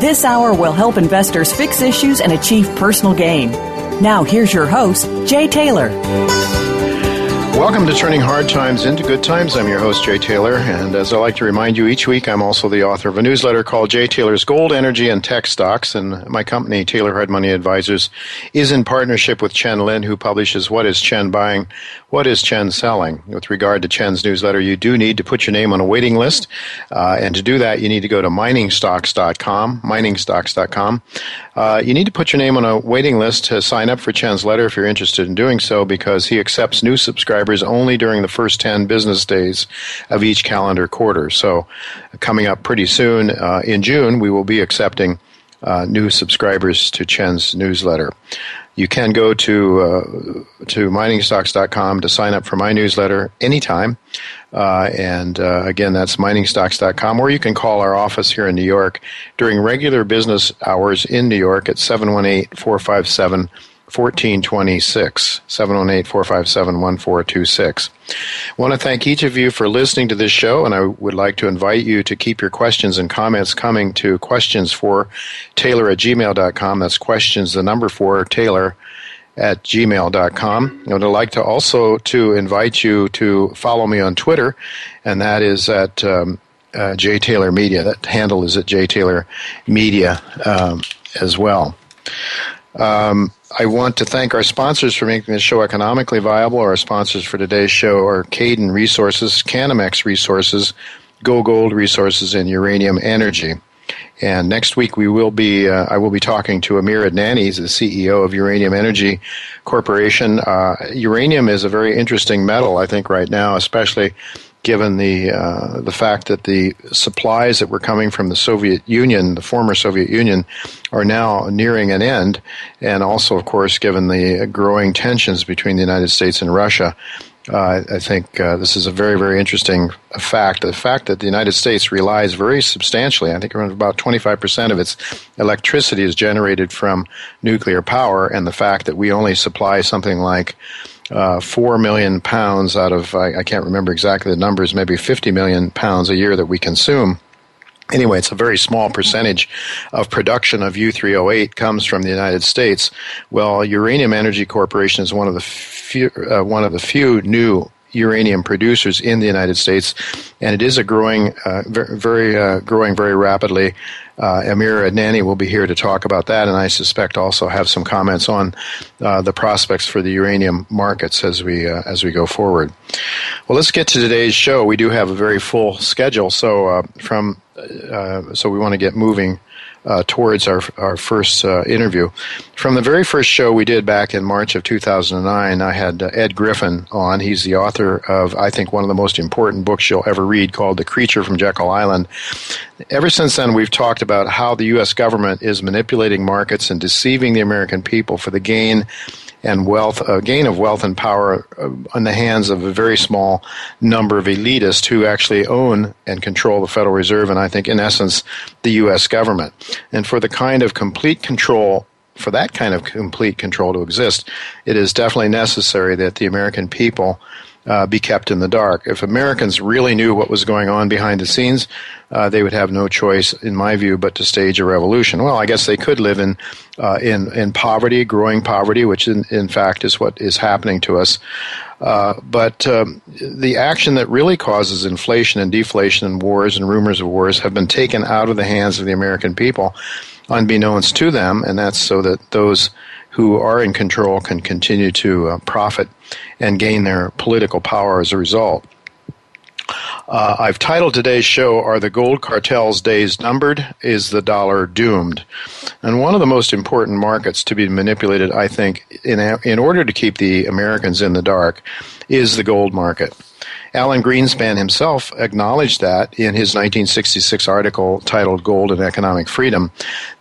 This hour will help investors fix issues and achieve personal gain. Now, here's your host, Jay Taylor. Welcome to Turning Hard Times into Good Times. I'm your host, Jay Taylor, and as I like to remind you each week, I'm also the author of a newsletter called Jay Taylor's Gold, Energy, and Tech Stocks. And my company, Taylor Hard Money Advisors, is in partnership with Chen Lin, who publishes What is Chen Buying? What is Chen Selling? With regard to Chen's newsletter, you do need to put your name on a waiting list. Uh, and to do that, you need to go to miningstocks.com, miningstocks.com. Uh, you need to put your name on a waiting list to sign up for Chen's letter if you're interested in doing so because he accepts new subscribers only during the first 10 business days of each calendar quarter. So, coming up pretty soon uh, in June, we will be accepting uh, new subscribers to Chen's newsletter. You can go to uh, to miningstocks.com to sign up for my newsletter anytime. Uh, and uh, again, that's miningstocks.com, or you can call our office here in New York during regular business hours in New York at 718 457 1426 718 457 1426. I want to thank each of you for listening to this show, and I would like to invite you to keep your questions and comments coming to questions for Taylor at gmail.com. That's questions, the number for Taylor at gmail.com. I would like to also to invite you to follow me on Twitter, and that is at um, uh, J Taylor Media. That handle is at J Taylor Media um, as well. Um, I want to thank our sponsors for making this show economically viable. Our sponsors for today's show are Cayden Resources, Canamex Resources, Go Gold Resources, and Uranium Energy. And next week we will be uh, I will be talking to Amir Adnani, he's the CEO of Uranium Energy Corporation. Uh, uranium is a very interesting metal, I think, right now, especially given the uh, the fact that the supplies that were coming from the Soviet Union, the former Soviet Union, are now nearing an end, and also, of course, given the growing tensions between the United States and Russia. Uh, I think uh, this is a very, very interesting fact. The fact that the United States relies very substantially, I think around about 25% of its electricity is generated from nuclear power, and the fact that we only supply something like uh, 4 million pounds out of, I, I, can't remember exactly the numbers, maybe 50 million pounds a year that we consume. Anyway, it's a very small percentage of production of U3O8 comes from the United States. Well, Uranium Energy Corporation is one of the few, uh, one of the few new uranium producers in the United States, and it is a growing, uh, very, uh, growing very rapidly. Uh, Amir Adnani will be here to talk about that, and I suspect also have some comments on uh, the prospects for the uranium markets as we uh, as we go forward. Well, let's get to today's show. We do have a very full schedule, so uh, from so we want to get moving uh, towards our, our first uh, interview. From the very first show we did back in March of 2009, I had uh, Ed Griffin on. He's the author of, I think, one of the most important books you'll ever read called The Creature from Jekyll Island. Ever since then, we've talked about how the U.S. government is manipulating markets and deceiving the American people for the gain and wealth, a gain of wealth and power uh, in the hands of a very small number of elitists who actually own and control the Federal Reserve and I think in essence the U.S. government. And for the kind of complete control for that kind of complete control to exist, it is definitely necessary that the American people uh, be kept in the dark. If Americans really knew what was going on behind the scenes, uh, they would have no choice, in my view, but to stage a revolution. Well, I guess they could live in uh, in in poverty, growing poverty, which in, in fact is what is happening to us. Uh, but um, the action that really causes inflation and deflation and wars and rumors of wars have been taken out of the hands of the American people, unbeknownst to them, and that's so that those who are in control can continue to uh, profit and gain their political power as a result. Uh, I've titled today's show Are the Gold Cartel's Days Numbered? Is the Dollar Doomed? And one of the most important markets to be manipulated, I think, in, in order to keep the Americans in the dark, is the gold market. Alan Greenspan himself acknowledged that in his 1966 article titled Gold and Economic Freedom.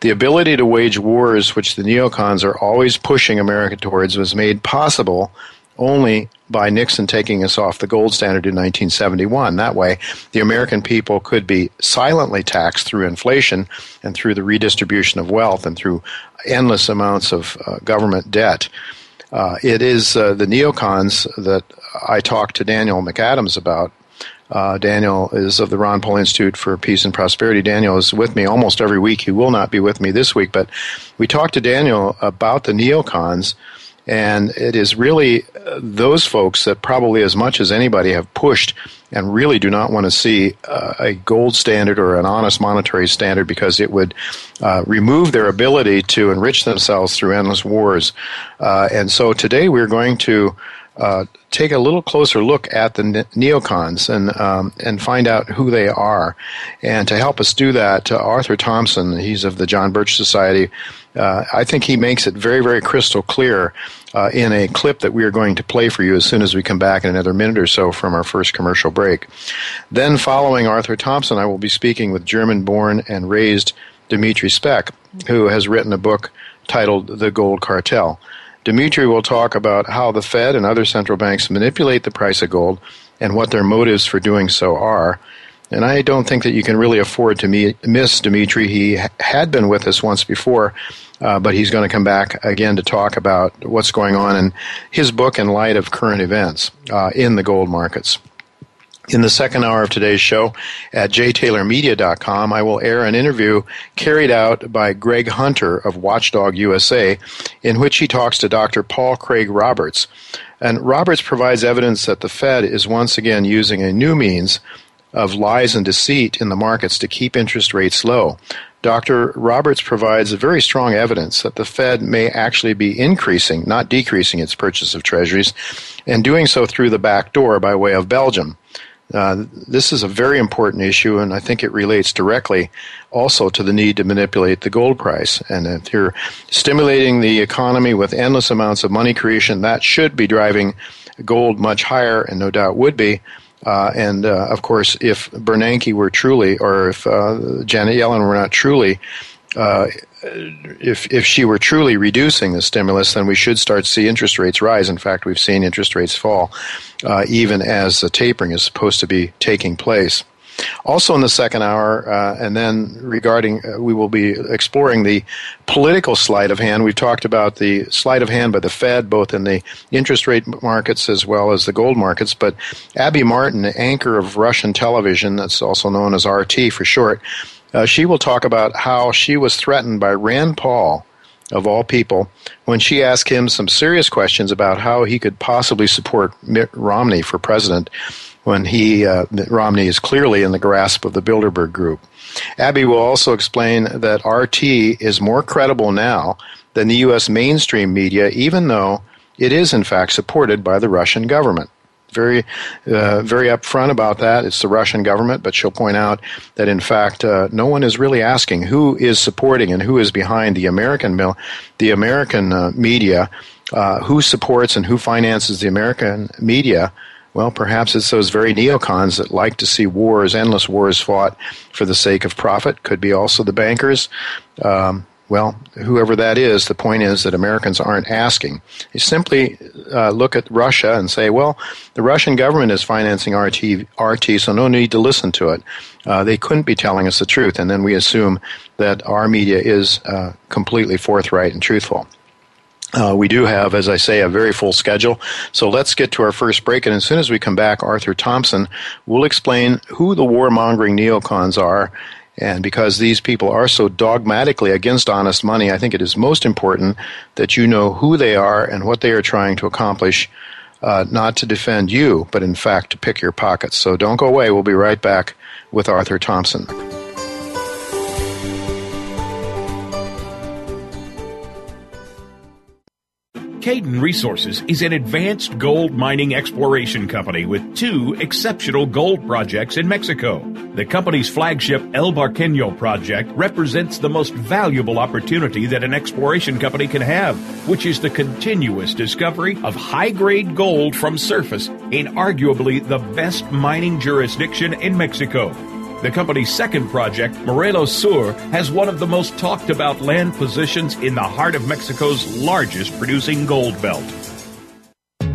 The ability to wage wars, which the neocons are always pushing America towards, was made possible only by Nixon taking us off the gold standard in 1971. That way, the American people could be silently taxed through inflation and through the redistribution of wealth and through endless amounts of uh, government debt. Uh, it is uh, the neocons that I talked to Daniel McAdams about. Uh, Daniel is of the Ron Paul Institute for Peace and Prosperity. Daniel is with me almost every week. He will not be with me this week, but we talked to Daniel about the neocons and it is really uh, those folks that probably, as much as anybody, have pushed and really do not want to see uh, a gold standard or an honest monetary standard because it would uh, remove their ability to enrich themselves through endless wars. Uh, and so today we're going to uh, take a little closer look at the neocons and um, and find out who they are. And to help us do that, uh, Arthur Thompson, he's of the John Birch Society. Uh, I think he makes it very, very crystal clear uh, in a clip that we are going to play for you as soon as we come back in another minute or so from our first commercial break. Then, following Arthur Thompson, I will be speaking with German born and raised Dimitri Speck, who has written a book titled The Gold Cartel. Dimitri will talk about how the Fed and other central banks manipulate the price of gold and what their motives for doing so are. And I don't think that you can really afford to meet, miss Dimitri. He had been with us once before, uh, but he's going to come back again to talk about what's going on in his book in light of current events uh, in the gold markets. In the second hour of today's show at jtaylormedia.com, I will air an interview carried out by Greg Hunter of Watchdog USA, in which he talks to Dr. Paul Craig Roberts. And Roberts provides evidence that the Fed is once again using a new means of lies and deceit in the markets to keep interest rates low. Dr. Roberts provides very strong evidence that the Fed may actually be increasing, not decreasing, its purchase of treasuries, and doing so through the back door by way of Belgium. Uh, this is a very important issue, and I think it relates directly also to the need to manipulate the gold price. And if you're stimulating the economy with endless amounts of money creation, that should be driving gold much higher, and no doubt would be. Uh, and uh, of course, if Bernanke were truly, or if uh, Janet Yellen were not truly uh, if if she were truly reducing the stimulus, then we should start to see interest rates rise. In fact, we've seen interest rates fall, uh, even as the tapering is supposed to be taking place. Also, in the second hour, uh, and then regarding, uh, we will be exploring the political sleight of hand. We've talked about the sleight of hand by the Fed, both in the interest rate markets as well as the gold markets. But Abby Martin, anchor of Russian television, that's also known as RT for short, uh, she will talk about how she was threatened by Rand Paul, of all people, when she asked him some serious questions about how he could possibly support Mitt Romney for president when he, uh, Romney is clearly in the grasp of the Bilderberg Group. Abby will also explain that RT is more credible now than the U.S. mainstream media, even though it is in fact supported by the Russian government very, uh, very upfront about that. It's the Russian government, but she'll point out that in fact uh, no one is really asking who is supporting and who is behind the American mil- the American uh, media, uh, who supports and who finances the American media. Well, perhaps it's those very neocons that like to see wars, endless wars fought for the sake of profit. Could be also the bankers. Um, Well, whoever that is, the point is that Americans aren't asking. They simply uh, look at Russia and say, well, the Russian government is financing RT, RT so no need to listen to it. Uh, they couldn't be telling us the truth. And then we assume that our media is uh, completely forthright and truthful. Uh, we do have, as I say, a very full schedule. So let's get to our first break. And as soon as we come back, Arthur Thompson will explain who the warmongering neocons are and because these people are so dogmatically against honest money, I think it is most important that you know who they are and what they are trying to accomplish, uh, not to defend you, but in fact to pick your pockets. So don't go away. We'll be right back with Arthur Thompson. Cayden Resources is an advanced gold mining exploration company with two exceptional gold projects in Mexico. The company's flagship El Barqueño project represents the most valuable opportunity that an exploration company can have, which is the continuous discovery of high grade gold from surface in arguably the best mining jurisdiction in Mexico. The company's second project, Morelos Sur, has one of the most talked about land positions in the heart of Mexico's largest producing gold belt.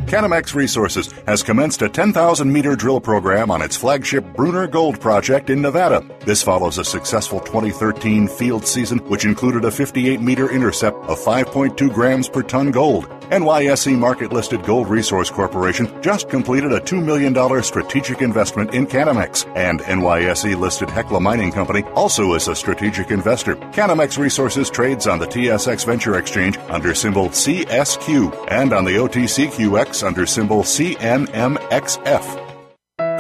Canamex Resources has commenced a 10,000 meter drill program on its flagship Bruner Gold project in Nevada. This follows a successful 2013 field season, which included a 58 meter intercept of 5.2 grams per ton gold. NYSE market listed Gold Resource Corporation just completed a $2 million strategic investment in Canamex, and NYSE listed Hecla Mining Company also is a strategic investor. Canamex Resources trades on the TSX Venture Exchange under symbol CSQ and on the OTCQX under symbol CNMXF.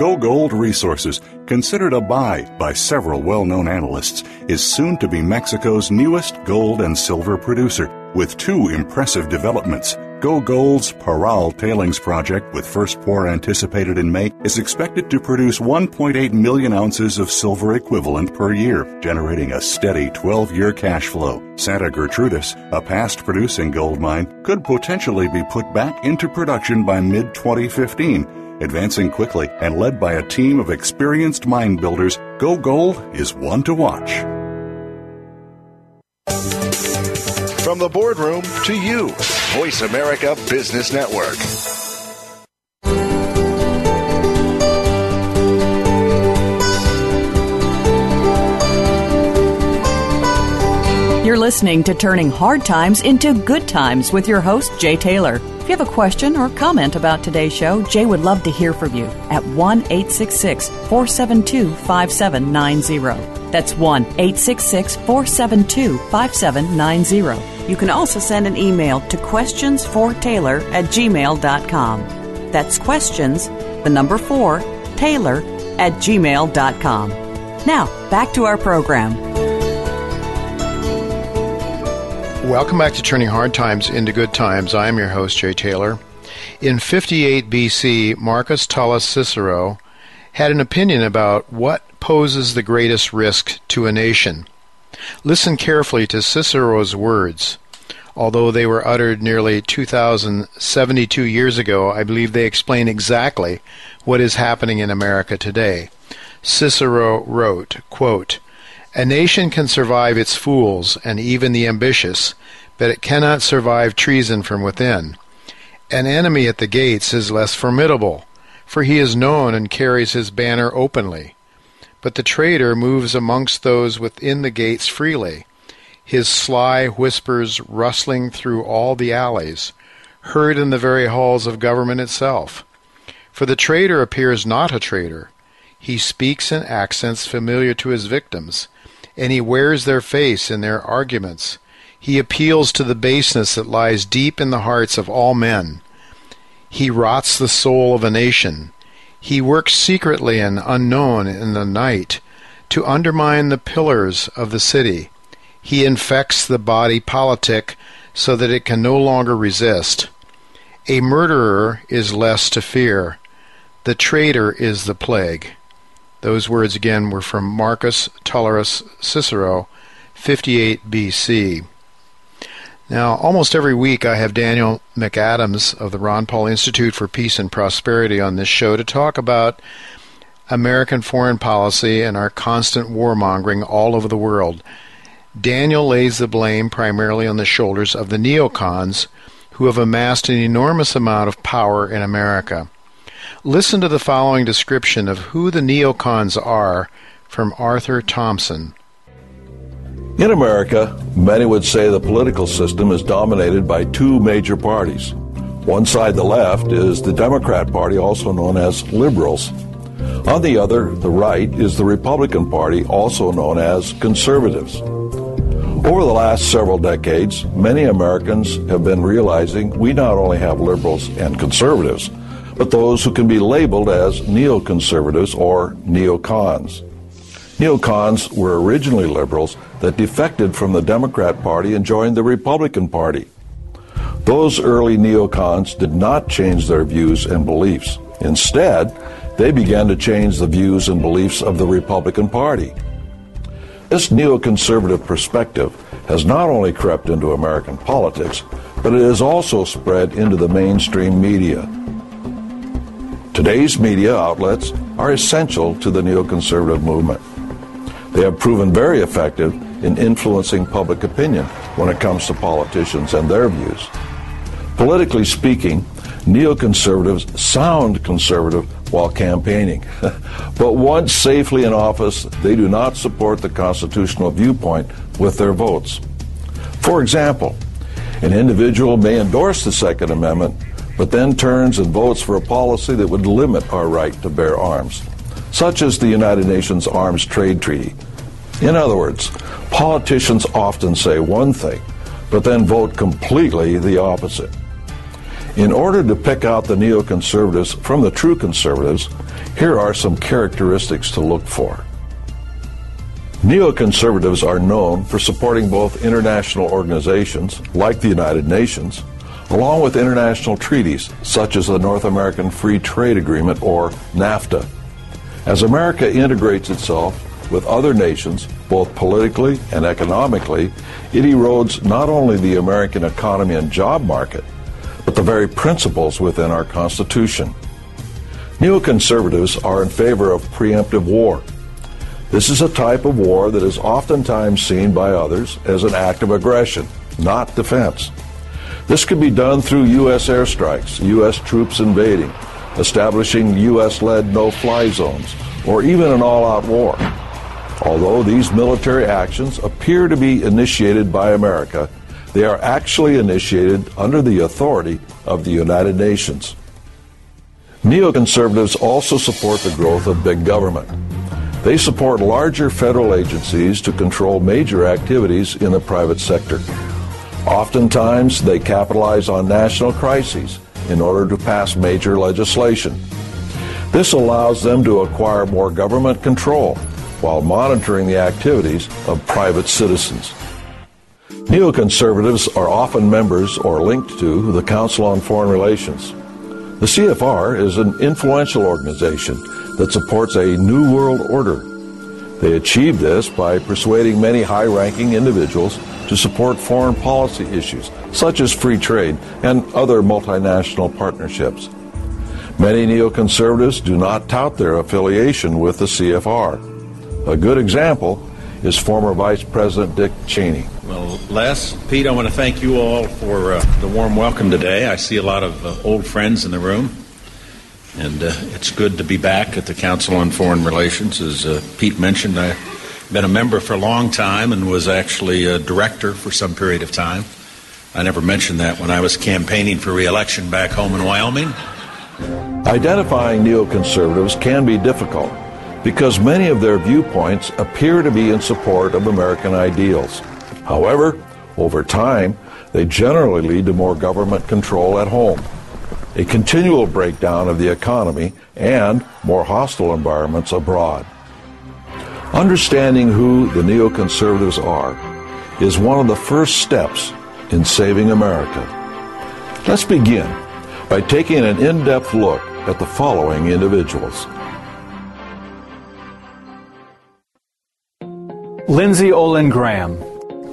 Go Gold Resources, considered a buy by several well known analysts, is soon to be Mexico's newest gold and silver producer with two impressive developments. Go Gold's Parral Tailings Project, with first pour anticipated in May, is expected to produce 1.8 million ounces of silver equivalent per year, generating a steady 12 year cash flow. Santa Gertrudis, a past producing gold mine, could potentially be put back into production by mid 2015. Advancing quickly and led by a team of experienced mine builders, Go Gold is one to watch. The boardroom to you, Voice America Business Network. You're listening to Turning Hard Times into Good Times with your host, Jay Taylor. If you have a question or comment about today's show, Jay would love to hear from you at 1 866 472 5790. That's 1 866 472 5790. You can also send an email to questionsfortaylor at gmail.com. That's questions, the number 4, Taylor at gmail.com. Now, back to our program. Welcome back to Turning Hard Times into Good Times. I am your host, Jay Taylor. In 58 BC, Marcus Tullius Cicero had an opinion about what poses the greatest risk to a nation. Listen carefully to Cicero's words. Although they were uttered nearly 2,072 years ago, I believe they explain exactly what is happening in America today. Cicero wrote, quote, A nation can survive its fools and even the ambitious, but it cannot survive treason from within. An enemy at the gates is less formidable, for he is known and carries his banner openly. But the traitor moves amongst those within the gates freely, his sly whispers rustling through all the alleys, heard in the very halls of government itself. For the traitor appears not a traitor. He speaks in accents familiar to his victims, and he wears their face in their arguments. He appeals to the baseness that lies deep in the hearts of all men. He rots the soul of a nation. He works secretly and unknown in the night to undermine the pillars of the city. He infects the body politic so that it can no longer resist. A murderer is less to fear. The traitor is the plague. Those words again were from Marcus Tullius Cicero, 58 BC. Now, almost every week I have Daniel McAdams of the Ron Paul Institute for Peace and Prosperity on this show to talk about American foreign policy and our constant warmongering all over the world. Daniel lays the blame primarily on the shoulders of the neocons who have amassed an enormous amount of power in America. Listen to the following description of who the neocons are from Arthur Thompson. In America, many would say the political system is dominated by two major parties. One side, the left, is the Democrat Party, also known as liberals. On the other, the right, is the Republican Party, also known as conservatives. Over the last several decades, many Americans have been realizing we not only have liberals and conservatives, but those who can be labeled as neoconservatives or neocons. Neocons were originally liberals that defected from the Democrat Party and joined the Republican Party. Those early neocons did not change their views and beliefs. Instead, they began to change the views and beliefs of the Republican Party. This neoconservative perspective has not only crept into American politics, but it has also spread into the mainstream media. Today's media outlets are essential to the neoconservative movement. They have proven very effective in influencing public opinion when it comes to politicians and their views. Politically speaking, neoconservatives sound conservative while campaigning. but once safely in office, they do not support the constitutional viewpoint with their votes. For example, an individual may endorse the Second Amendment, but then turns and votes for a policy that would limit our right to bear arms, such as the United Nations Arms Trade Treaty. In other words, politicians often say one thing, but then vote completely the opposite. In order to pick out the neoconservatives from the true conservatives, here are some characteristics to look for. Neoconservatives are known for supporting both international organizations, like the United Nations, along with international treaties, such as the North American Free Trade Agreement, or NAFTA. As America integrates itself with other nations, both politically and economically, it erodes not only the American economy and job market, but the very principles within our Constitution. Neoconservatives are in favor of preemptive war. This is a type of war that is oftentimes seen by others as an act of aggression, not defense. This can be done through U.S. airstrikes, U.S. troops invading, establishing U.S. led no fly zones, or even an all out war. Although these military actions appear to be initiated by America, they are actually initiated under the authority of the United Nations. Neoconservatives also support the growth of big government. They support larger federal agencies to control major activities in the private sector. Oftentimes, they capitalize on national crises in order to pass major legislation. This allows them to acquire more government control while monitoring the activities of private citizens. Neoconservatives are often members or linked to the Council on Foreign Relations. The CFR is an influential organization that supports a New World Order. They achieve this by persuading many high ranking individuals to support foreign policy issues, such as free trade and other multinational partnerships. Many neoconservatives do not tout their affiliation with the CFR. A good example is former Vice President Dick Cheney. Well, Les, Pete, I want to thank you all for uh, the warm welcome today. I see a lot of uh, old friends in the room, and uh, it's good to be back at the Council on Foreign Relations. As uh, Pete mentioned, I've been a member for a long time and was actually a director for some period of time. I never mentioned that when I was campaigning for reelection back home in Wyoming. Identifying neoconservatives can be difficult because many of their viewpoints appear to be in support of American ideals. However, over time, they generally lead to more government control at home, a continual breakdown of the economy, and more hostile environments abroad. Understanding who the neoconservatives are is one of the first steps in saving America. Let's begin by taking an in depth look at the following individuals. Lindsey Olin Graham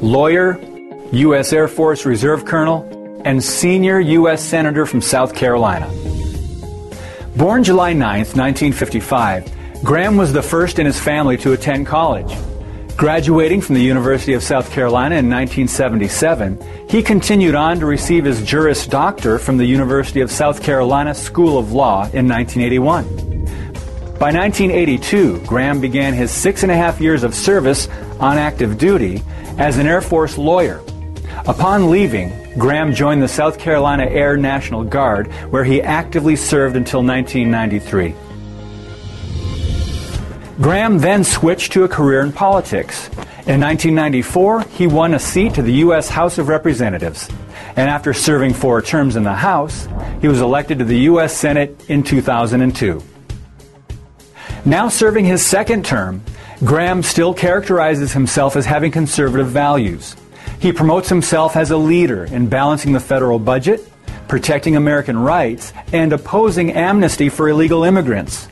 lawyer, U.S. Air Force Reserve Colonel, and senior U.S. Senator from South Carolina. Born July 9, 1955, Graham was the first in his family to attend college. Graduating from the University of South Carolina in 1977, he continued on to receive his Juris Doctor from the University of South Carolina School of Law in 1981. By 1982, Graham began his six and a half years of service on active duty as an Air Force lawyer. Upon leaving, Graham joined the South Carolina Air National Guard, where he actively served until 1993. Graham then switched to a career in politics. In 1994, he won a seat to the U.S. House of Representatives. And after serving four terms in the House, he was elected to the U.S. Senate in 2002. Now serving his second term, Graham still characterizes himself as having conservative values. He promotes himself as a leader in balancing the federal budget, protecting American rights, and opposing amnesty for illegal immigrants.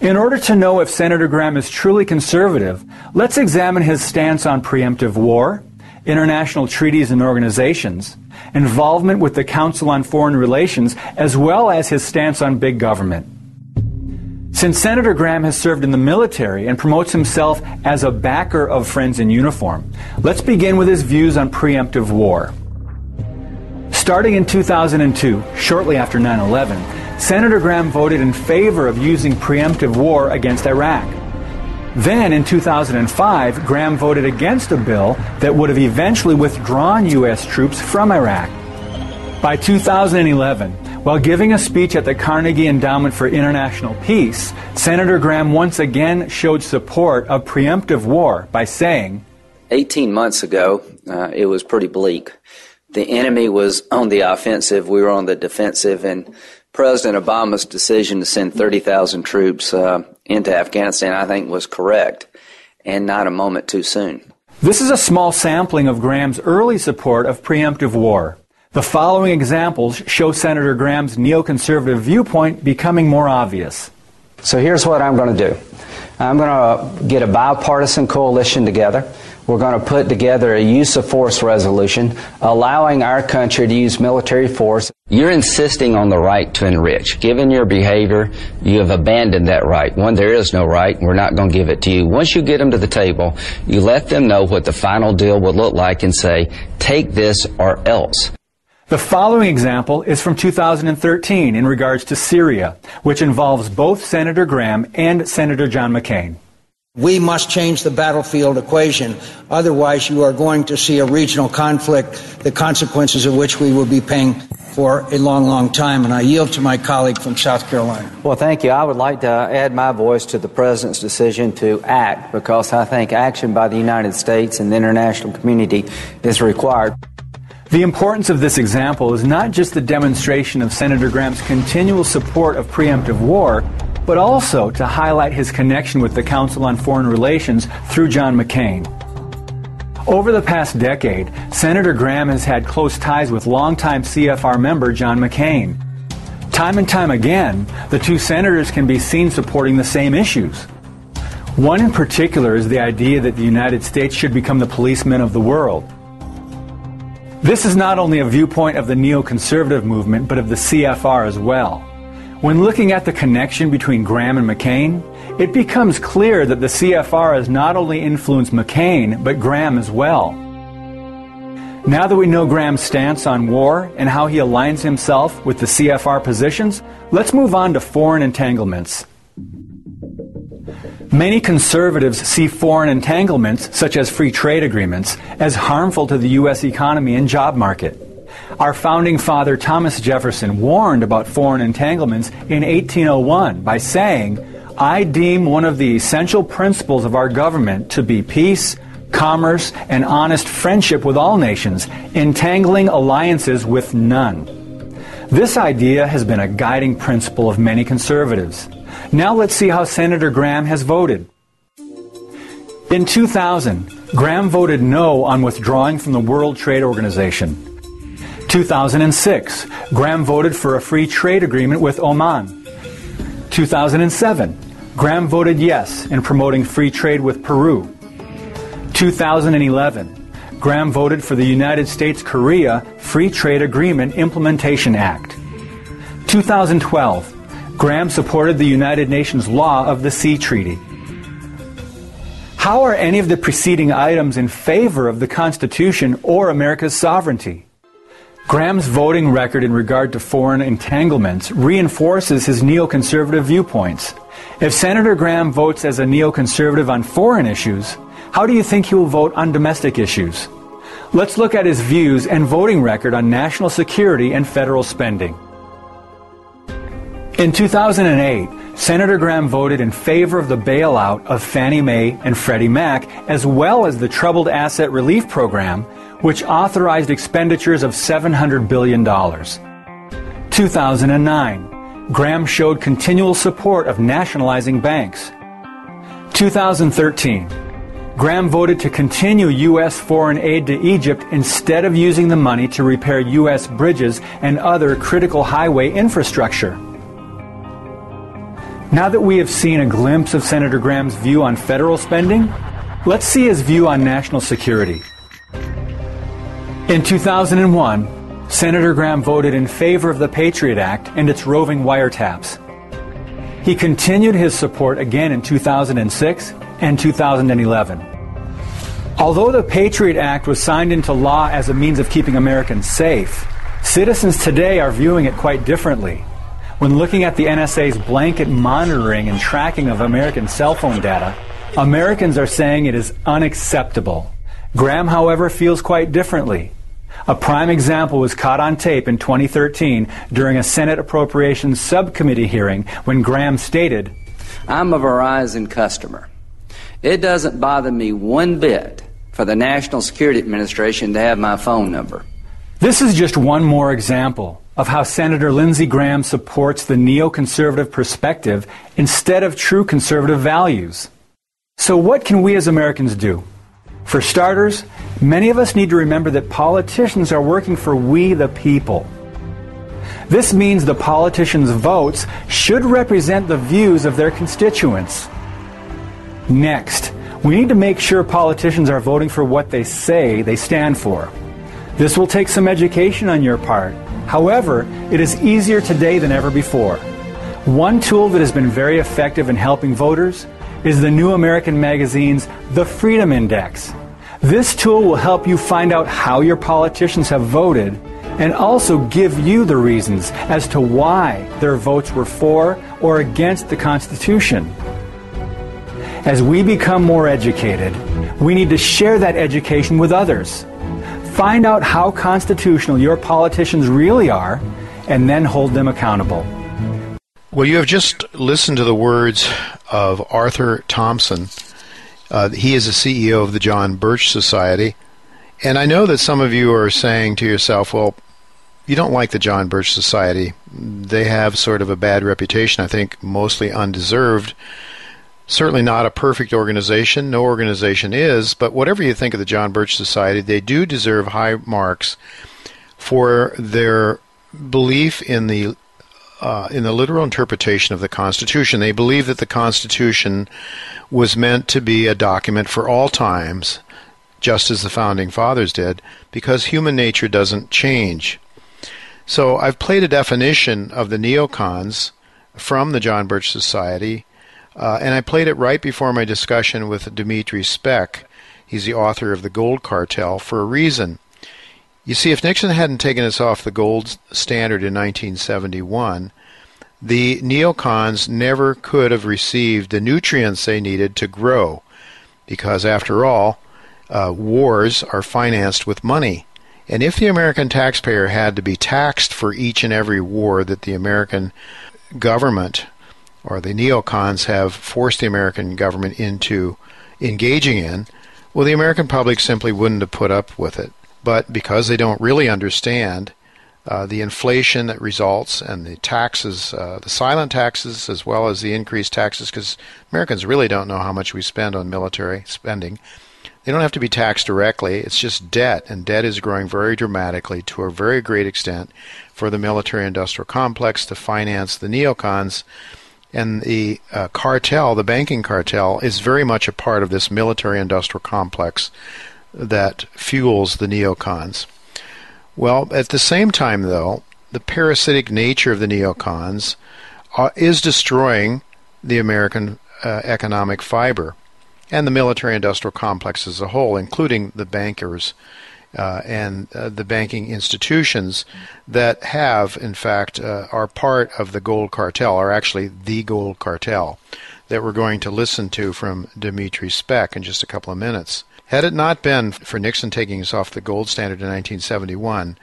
In order to know if Senator Graham is truly conservative, let's examine his stance on preemptive war, international treaties and organizations, involvement with the Council on Foreign Relations, as well as his stance on big government. Since Senator Graham has served in the military and promotes himself as a backer of Friends in Uniform, let's begin with his views on preemptive war. Starting in 2002, shortly after 9 11, Senator Graham voted in favor of using preemptive war against Iraq. Then, in 2005, Graham voted against a bill that would have eventually withdrawn U.S. troops from Iraq. By 2011, while giving a speech at the Carnegie Endowment for International Peace, Senator Graham once again showed support of preemptive war by saying, 18 months ago, uh, it was pretty bleak. The enemy was on the offensive, we were on the defensive, and President Obama's decision to send 30,000 troops uh, into Afghanistan, I think, was correct and not a moment too soon. This is a small sampling of Graham's early support of preemptive war. The following examples show Senator Graham's neoconservative viewpoint becoming more obvious. So here's what I'm going to do I'm going to get a bipartisan coalition together. We're going to put together a use of force resolution allowing our country to use military force. You're insisting on the right to enrich. Given your behavior, you have abandoned that right. One, there is no right. We're not going to give it to you. Once you get them to the table, you let them know what the final deal would look like and say, take this or else. The following example is from 2013 in regards to Syria, which involves both Senator Graham and Senator John McCain. We must change the battlefield equation. Otherwise, you are going to see a regional conflict, the consequences of which we will be paying for a long, long time. And I yield to my colleague from South Carolina. Well, thank you. I would like to add my voice to the President's decision to act because I think action by the United States and the international community is required. The importance of this example is not just the demonstration of Senator Graham's continual support of preemptive war, but also to highlight his connection with the Council on Foreign Relations through John McCain. Over the past decade, Senator Graham has had close ties with longtime CFR member John McCain. Time and time again, the two senators can be seen supporting the same issues. One in particular is the idea that the United States should become the policeman of the world. This is not only a viewpoint of the neoconservative movement, but of the CFR as well. When looking at the connection between Graham and McCain, it becomes clear that the CFR has not only influenced McCain, but Graham as well. Now that we know Graham's stance on war and how he aligns himself with the CFR positions, let's move on to foreign entanglements. Many conservatives see foreign entanglements, such as free trade agreements, as harmful to the U.S. economy and job market. Our founding father Thomas Jefferson warned about foreign entanglements in 1801 by saying, I deem one of the essential principles of our government to be peace, commerce, and honest friendship with all nations, entangling alliances with none. This idea has been a guiding principle of many conservatives. Now let's see how Senator Graham has voted. In 2000, Graham voted no on withdrawing from the World Trade Organization. 2006, Graham voted for a free trade agreement with Oman. 2007, Graham voted yes in promoting free trade with Peru. 2011, Graham voted for the United States Korea Free Trade Agreement Implementation Act. 2012, Graham supported the United Nations law of the Sea Treaty. How are any of the preceding items in favor of the Constitution or America's sovereignty? Graham's voting record in regard to foreign entanglements reinforces his neoconservative viewpoints. If Senator Graham votes as a neoconservative on foreign issues, how do you think he will vote on domestic issues? Let's look at his views and voting record on national security and federal spending. In 2008, Senator Graham voted in favor of the bailout of Fannie Mae and Freddie Mac, as well as the Troubled Asset Relief Program, which authorized expenditures of $700 billion. 2009, Graham showed continual support of nationalizing banks. 2013, Graham voted to continue U.S. foreign aid to Egypt instead of using the money to repair U.S. bridges and other critical highway infrastructure. Now that we have seen a glimpse of Senator Graham's view on federal spending, let's see his view on national security. In 2001, Senator Graham voted in favor of the Patriot Act and its roving wiretaps. He continued his support again in 2006 and 2011. Although the Patriot Act was signed into law as a means of keeping Americans safe, citizens today are viewing it quite differently. When looking at the NSA's blanket monitoring and tracking of American cell phone data, Americans are saying it is unacceptable. Graham, however, feels quite differently. A prime example was caught on tape in 2013 during a Senate Appropriations Subcommittee hearing when Graham stated, I'm a Verizon customer. It doesn't bother me one bit for the National Security Administration to have my phone number. This is just one more example of how Senator Lindsey Graham supports the neoconservative perspective instead of true conservative values. So, what can we as Americans do? For starters, many of us need to remember that politicians are working for we the people. This means the politicians' votes should represent the views of their constituents. Next, we need to make sure politicians are voting for what they say they stand for. This will take some education on your part However, it is easier today than ever before. One tool that has been very effective in helping voters is the New American Magazine's The Freedom Index. This tool will help you find out how your politicians have voted and also give you the reasons as to why their votes were for or against the Constitution. As we become more educated, we need to share that education with others. Find out how constitutional your politicians really are and then hold them accountable. Well, you have just listened to the words of Arthur Thompson. Uh, he is the CEO of the John Birch Society. And I know that some of you are saying to yourself, well, you don't like the John Birch Society. They have sort of a bad reputation, I think mostly undeserved certainly not a perfect organization. No organization is, but whatever you think of the John Birch Society, they do deserve high marks for their belief in the uh, in the literal interpretation of the Constitution. They believe that the Constitution was meant to be a document for all times, just as the founding fathers did, because human nature doesn't change. So I've played a definition of the neocons from the John Birch Society uh, and I played it right before my discussion with Dimitri Speck. He's the author of The Gold Cartel for a reason. You see, if Nixon hadn't taken us off the gold standard in 1971, the neocons never could have received the nutrients they needed to grow, because after all, uh, wars are financed with money. And if the American taxpayer had to be taxed for each and every war that the American government or the neocons have forced the American government into engaging in, well, the American public simply wouldn't have put up with it. But because they don't really understand uh, the inflation that results and the taxes, uh, the silent taxes, as well as the increased taxes, because Americans really don't know how much we spend on military spending. They don't have to be taxed directly. It's just debt, and debt is growing very dramatically to a very great extent for the military industrial complex to finance the neocons and the uh, cartel, the banking cartel, is very much a part of this military industrial complex that fuels the neocons. Well, at the same time, though, the parasitic nature of the neocons uh, is destroying the American uh, economic fiber. and the military industrial complex as a whole, including the bankers uh, and uh, the banking institutions that have, in fact, uh, are part of the gold cartel, are actually the gold cartel that we're going to listen to from Dimitri Speck in just a couple of minutes. Had it not been for Nixon taking us off the gold standard in 1971,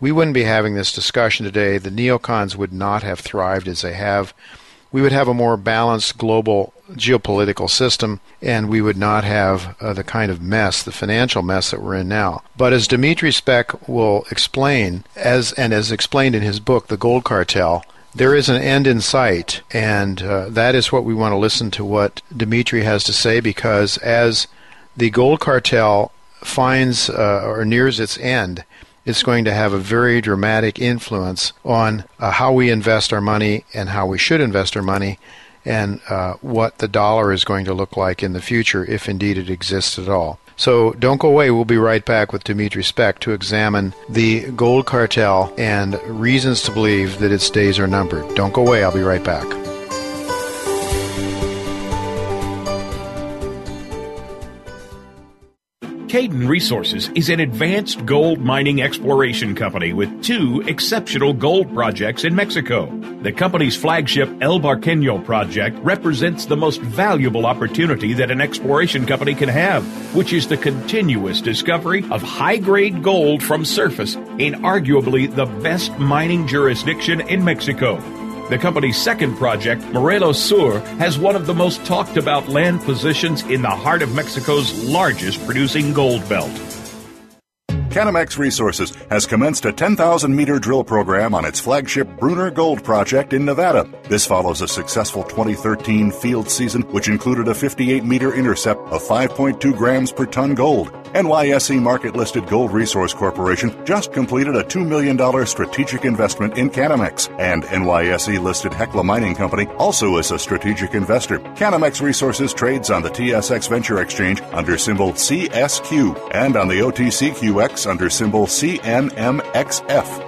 we wouldn't be having this discussion today. The neocons would not have thrived as they have. We would have a more balanced global geopolitical system, and we would not have uh, the kind of mess, the financial mess that we're in now. But as Dimitri Speck will explain, as and as explained in his book, The Gold Cartel, there is an end in sight, and uh, that is what we want to listen to what Dimitri has to say because as the gold cartel finds uh, or nears its end, it's going to have a very dramatic influence on uh, how we invest our money and how we should invest our money and uh, what the dollar is going to look like in the future if indeed it exists at all. So don't go away. We'll be right back with Dimitri Speck to examine the gold cartel and reasons to believe that its days are numbered. Don't go away. I'll be right back. Cayden Resources is an advanced gold mining exploration company with two exceptional gold projects in Mexico. The company's flagship El Barqueño project represents the most valuable opportunity that an exploration company can have, which is the continuous discovery of high grade gold from surface in arguably the best mining jurisdiction in Mexico. The company's second project, Morelos Sur, has one of the most talked about land positions in the heart of Mexico's largest producing gold belt. Canamex Resources has commenced a 10,000 meter drill program on its flagship Bruner Gold project in Nevada. This follows a successful 2013 field season, which included a 58 meter intercept of 5.2 grams per ton gold. NYSE market listed Gold Resource Corporation just completed a $2 million strategic investment in Canamex, and NYSE listed Hecla Mining Company also is a strategic investor. Canamex Resources trades on the TSX Venture Exchange under symbol CSQ and on the OTCQX under symbol CNMXF.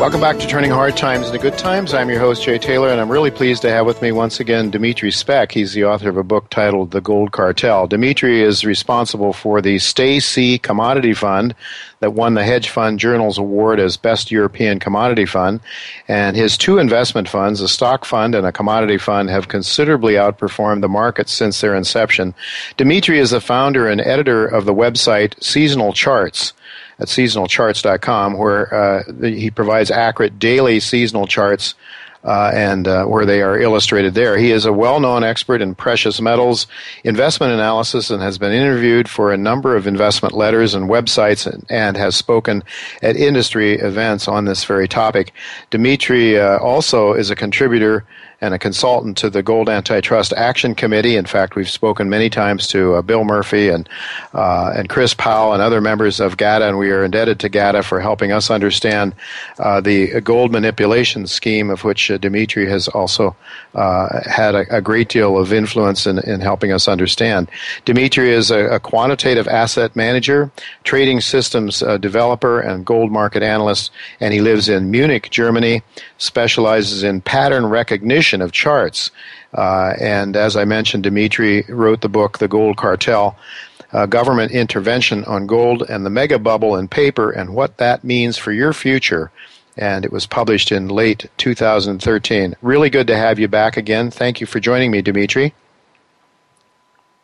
Welcome back to Turning Hard Times into Good Times. I'm your host, Jay Taylor, and I'm really pleased to have with me once again Dimitri Speck. He's the author of a book titled The Gold Cartel. Dimitri is responsible for the Stay Commodity Fund that won the Hedge Fund Journal's award as Best European Commodity Fund. And his two investment funds, a stock fund and a commodity fund, have considerably outperformed the market since their inception. Dimitri is the founder and editor of the website Seasonal Charts at seasonalcharts.com, where uh, he provides accurate daily seasonal charts uh, and uh, where they are illustrated there. He is a well known expert in precious metals investment analysis and has been interviewed for a number of investment letters and websites and, and has spoken at industry events on this very topic. Dimitri uh, also is a contributor and a consultant to the Gold Antitrust Action Committee. In fact, we've spoken many times to uh, Bill Murphy and uh, and Chris Powell and other members of GATA, and we are indebted to GATA for helping us understand uh, the gold manipulation scheme, of which uh, Dimitri has also uh, had a, a, great deal of influence in, in helping us understand. Dimitri is a, a quantitative asset manager, trading systems uh, developer, and gold market analyst, and he lives in Munich, Germany, specializes in pattern recognition of charts. Uh, and as I mentioned, Dimitri wrote the book, The Gold Cartel. Uh, government intervention on gold and the mega bubble in paper and what that means for your future and it was published in late 2013. Really good to have you back again. Thank you for joining me, Dimitri.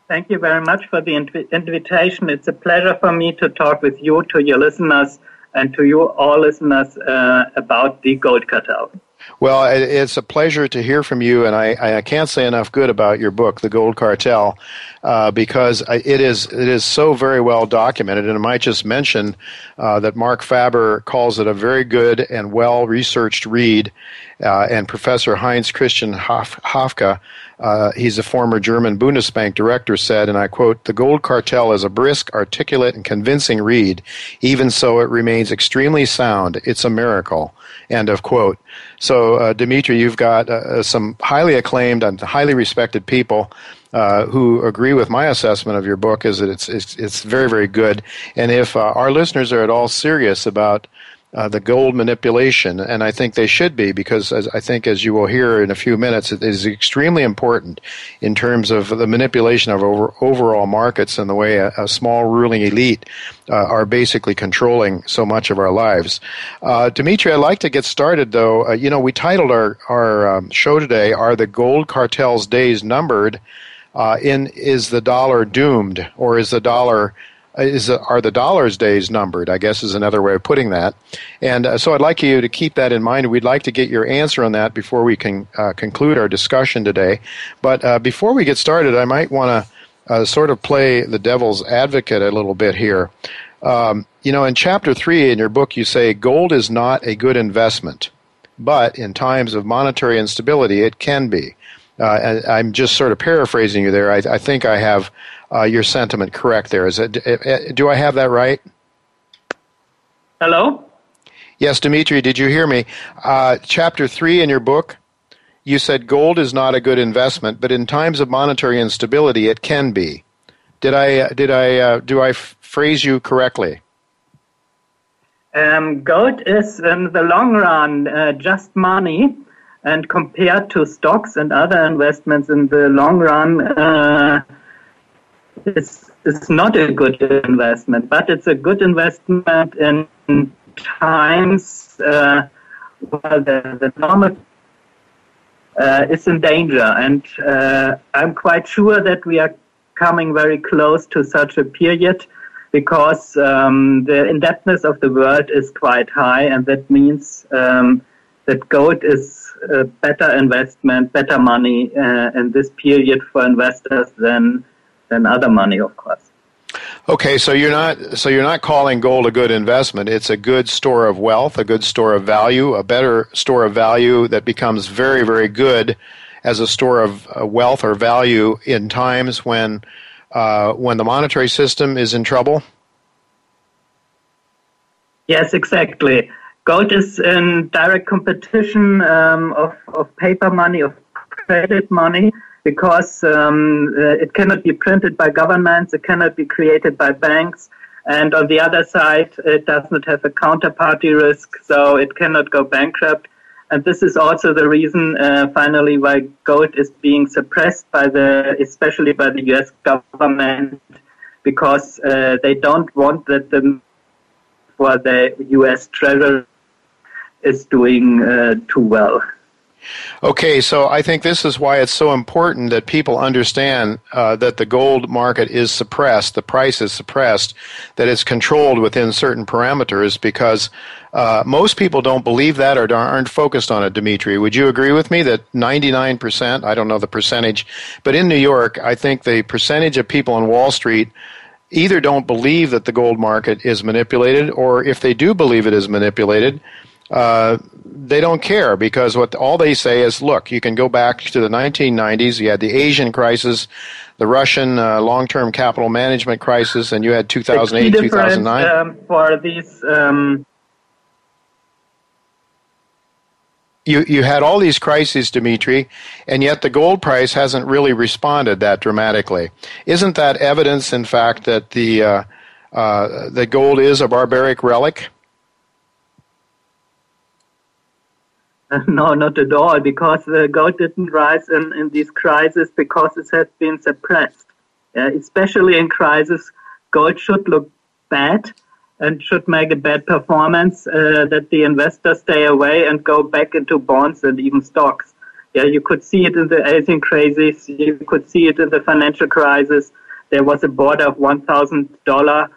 Thank you very much for the inv- invitation. It's a pleasure for me to talk with you, to your listeners, and to you all listeners uh, about the gold cartel. Well, it's a pleasure to hear from you, and I, I can't say enough good about your book, The Gold Cartel, uh, because it is it is so very well documented. And I might just mention uh, that Marc Faber calls it a very good and well researched read, uh, and Professor Heinz Christian Hof- Hafke uh, he's a former German Bundesbank director, said, and I quote, The Gold Cartel is a brisk, articulate, and convincing read. Even so, it remains extremely sound. It's a miracle. End of quote. So, uh, Dimitri, you've got uh, some highly acclaimed and highly respected people uh, who agree with my assessment of your book is that it's, it's, it's very, very good. And if uh, our listeners are at all serious about uh, the gold manipulation, and I think they should be because as I think, as you will hear in a few minutes, it is extremely important in terms of the manipulation of over, overall markets and the way a, a small ruling elite uh, are basically controlling so much of our lives. Uh, Dimitri, I'd like to get started though. Uh, you know, we titled our our um, show today "Are the Gold Cartel's Days Numbered?" Uh, in is the dollar doomed, or is the dollar is are the dollars days numbered? I guess is another way of putting that. And uh, so I'd like you to keep that in mind. We'd like to get your answer on that before we can uh, conclude our discussion today. But uh, before we get started, I might want to uh, sort of play the devil's advocate a little bit here. Um, you know, in chapter three in your book, you say gold is not a good investment, but in times of monetary instability, it can be. Uh, I'm just sort of paraphrasing you there. I, I think I have uh, your sentiment correct there. Is it? Uh, uh, do I have that right? Hello. Yes, Dimitri. Did you hear me? Uh, chapter three in your book, you said gold is not a good investment, but in times of monetary instability, it can be. Did I? Uh, did I? Uh, do I f- phrase you correctly? Um, gold is in the long run uh, just money, and compared to stocks and other investments in the long run, uh, it's, it's not a good investment, but it's a good investment in times uh, where the, the normal uh, is in danger. And uh, I'm quite sure that we are coming very close to such a period because um, the indebtedness of the world is quite high, and that means um, that gold is a better investment, better money uh, in this period for investors than than other money, of course. Okay, so you're not so you're not calling gold a good investment. It's a good store of wealth, a good store of value, a better store of value that becomes very, very good as a store of uh, wealth or value in times when uh, when the monetary system is in trouble. Yes, exactly. Gold is in direct competition um, of, of paper money, of credit money, because um, uh, it cannot be printed by governments, it cannot be created by banks, and on the other side, it does not have a counterparty risk, so it cannot go bankrupt. And this is also the reason, uh, finally, why gold is being suppressed by the, especially by the U.S. government, because uh, they don't want that the for the U.S. Treasury is doing uh, too well. Okay, so I think this is why it's so important that people understand uh, that the gold market is suppressed, the price is suppressed, that it's controlled within certain parameters because uh, most people don't believe that or aren't focused on it, Dimitri. Would you agree with me that 99%, I don't know the percentage, but in New York, I think the percentage of people on Wall Street either don't believe that the gold market is manipulated or if they do believe it is manipulated, uh, they don't care because what all they say is, look, you can go back to the 1990s. You had the Asian crisis, the Russian uh, long-term capital management crisis, and you had 2008, 2009. Um, for these. Um you, you had all these crises, Dimitri, and yet the gold price hasn't really responded that dramatically. Isn't that evidence, in fact, that the uh, uh, the gold is a barbaric relic? No, not at all, because the gold didn't rise in, in these crises because it has been suppressed. Uh, especially in crisis, gold should look bad and should make a bad performance uh, that the investors stay away and go back into bonds and even stocks. Yeah, you could see it in the Asian crisis. You could see it in the financial crisis. There was a border of $1,000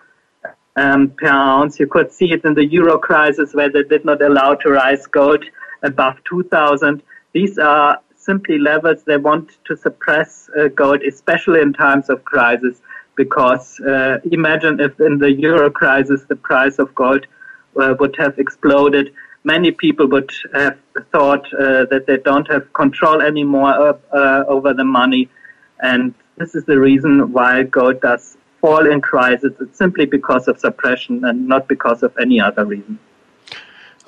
um, per ounce. You could see it in the euro crisis where they did not allow to rise gold above 2,000. These are simply levels they want to suppress uh, gold, especially in times of crisis. Because uh, imagine if in the euro crisis the price of gold uh, would have exploded, many people would have thought uh, that they don't have control anymore uh, over the money, and this is the reason why gold does fall in crisis. It's simply because of suppression and not because of any other reason.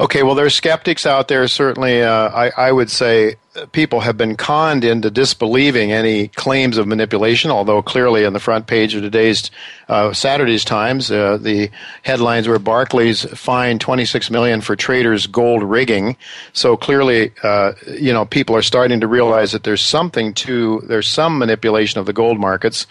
Okay, well, there's skeptics out there. Certainly, uh, I, I, would say people have been conned into disbelieving any claims of manipulation. Although clearly, on the front page of today's uh, Saturday's Times, uh, the headlines were Barclays fined 26 million for traders gold rigging. So clearly, uh, you know, people are starting to realize that there's something to there's some manipulation of the gold markets.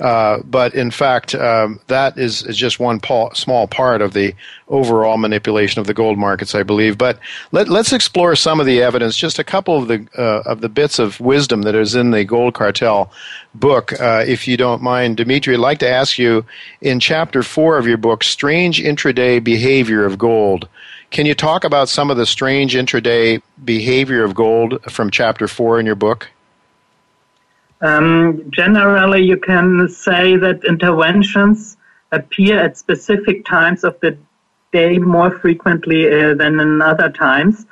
Uh, but in fact, um, that is, is just one pa- small part of the overall manipulation of the gold markets, I believe. But let, us explore some of the evidence, just a couple of the uh, of the bits of wisdom that is in the Gold Cartel book, uh, if you don't mind, Dimitri. I'd like to ask you in chapter four of your book, "Strange Intraday Behavior of Gold." Can you talk about some of the strange intraday behavior of gold from chapter four in your book? Um, generally, you can say that interventions appear at specific times of the day more frequently uh, than in other times.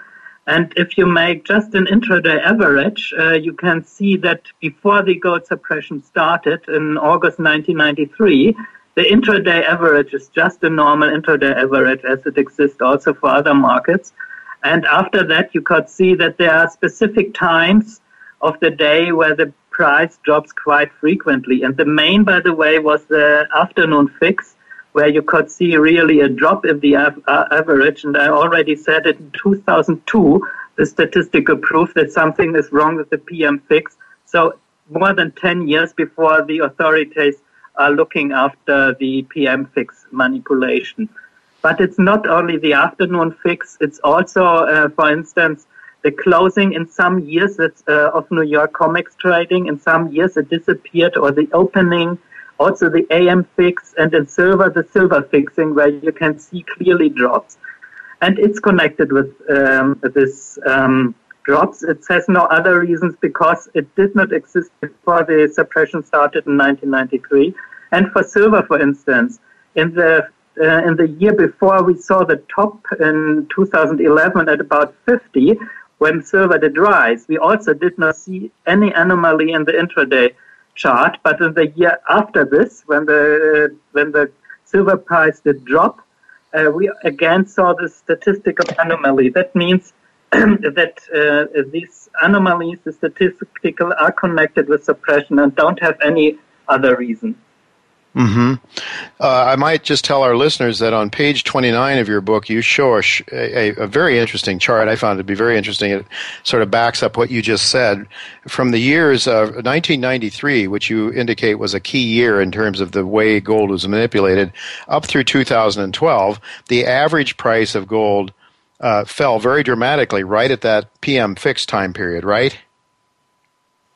And if you make just an intraday average, uh, you can see that before the gold suppression started in August 1993, the intraday average is just a normal intraday average as it exists also for other markets. And after that, you could see that there are specific times of the day where the price drops quite frequently. And the main, by the way, was the afternoon fix, where you could see really a drop in the uh, average. And I already said it in 2002, the statistical proof that something is wrong with the PM fix. So more than 10 years before the authorities are looking after the PM fix manipulation. But it's not only the afternoon fix, it's also, uh, for instance, the closing in some years uh, of New York COMEX trading. In some years it disappeared, or the opening, also the AM fix, and in silver the silver fixing, where you can see clearly drops, and it's connected with um, this. Um, drops. It has no other reasons because it did not exist before the suppression started in 1993. And for silver, for instance, in the uh, in the year before we saw the top in 2011 at about 50, when silver did rise, we also did not see any anomaly in the intraday chart. But in the year after this, when the when the silver price did drop, uh, we again saw the statistical anomaly. That means that uh, these anomalies, the statistical, are connected with suppression and don't have any other reason. Hmm. Uh, I might just tell our listeners that on page 29 of your book, you show a, a, a, very interesting chart. I found it to be very interesting. It sort of backs up what you just said. From the years of 1993, which you indicate was a key year in terms of the way gold was manipulated, up through 2012, the average price of gold uh, fell very dramatically right at that PM fixed time period, right?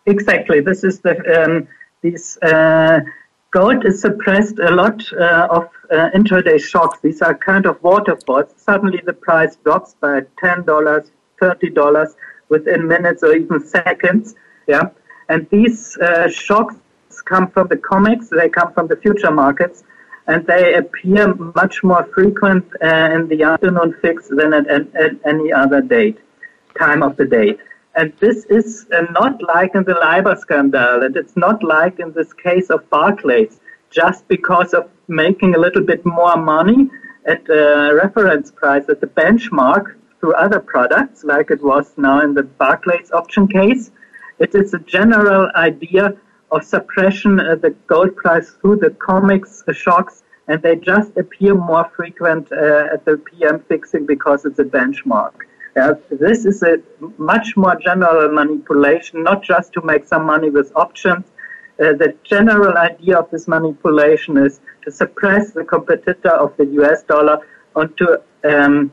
Exactly. This is the um, these. Uh, gold is suppressed a lot uh, of uh, intraday shocks. These are kind of waterfalls. Suddenly the price drops by $10, $30 within minutes or even seconds. Yeah. And these uh, shocks come from the COMEX, they come from the future markets, and they appear much more frequent uh, in the afternoon fix than at, at, at any other date, time of the day. And this is uh, not like in the LIBOR scandal, and it's not like in this case of Barclays, just because of making a little bit more money at the reference price, at the benchmark through other products, like it was now in the Barclays option case. It is a general idea of suppression of the gold price through the COMEX shocks, and they just appear more frequent uh, at the PM fixing because it's a benchmark. Uh, this is a much more general manipulation, not just to make some money with options. Uh, the general idea of this manipulation is to suppress the competitor of the US dollar and to, um,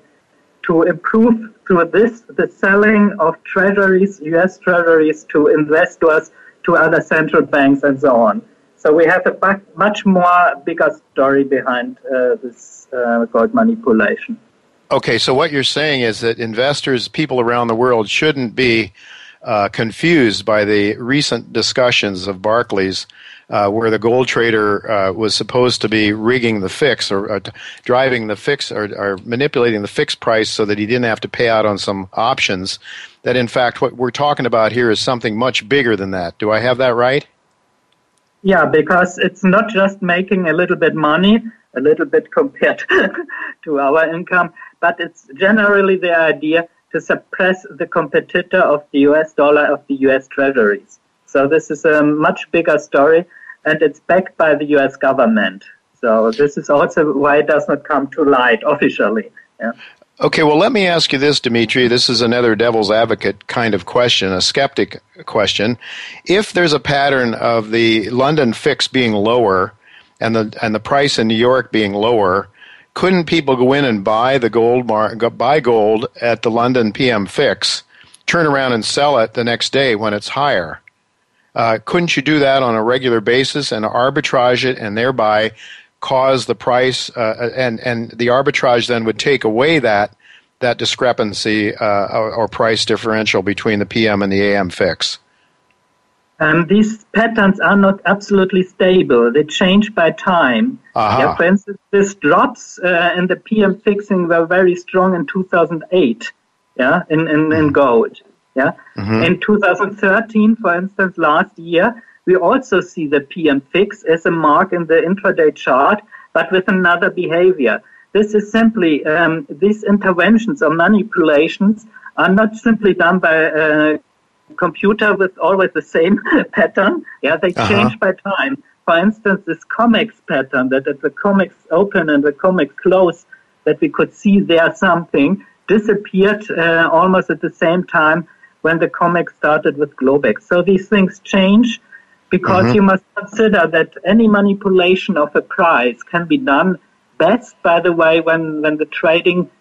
to improve through this the selling of treasuries, US treasuries to investors, to other central banks, and so on. So we have a much more bigger story behind uh, this uh, gold manipulation. Okay, so what you're saying is that investors, people around the world, shouldn't be uh, confused by the recent discussions of Barclays, uh, where the gold trader uh, was supposed to be rigging the fix or uh, driving the fix or, or, manipulating the fixed price so that he didn't have to pay out on some options. That in fact, what we're talking about here is something much bigger than that. Do I have that right? Yeah, because it's not just making a little bit money, a little bit compared to our income, but it's generally the idea to suppress the competitor of the US dollar of the US treasuries. So this is a much bigger story and it's backed by the US government. So this is also why it does not come to light officially. Yeah. Okay, well, let me ask you this, Dimitri. This is another devil's advocate kind of question, a skeptic question. If there's a pattern of the London fix being lower and the and the price in New York being lower, couldn't people go in and buy the gold mar- buy gold at the London PM fix, turn around and sell it the next day when it's higher? Uh, couldn't you do that on a regular basis and arbitrage it and thereby cause the price uh, and and the arbitrage then would take away that that discrepancy uh, or, or, price differential between the PM and the AM fix? Um, these patterns are not absolutely stable. They change by time. Yeah, for instance, this drops uh, in the PM fixing were very strong in 2008. Yeah, in in, in mm. gold. Yeah, mm-hmm. in 2013, for instance, last year, we also see the PM fix as a mark in the intraday chart, but with another behavior. This is simply um, these interventions or manipulations are not simply done by a computer with always the same pattern. Yeah, they uh-huh. change by time. For instance, this COMEX pattern that at the COMEX open and the COMEX close, that we could see there something disappeared uh, almost at the same time when the COMEX started with Globex. So these things change because mm-hmm. you must consider that any manipulation of a price can be done best, by the way, when, when the trading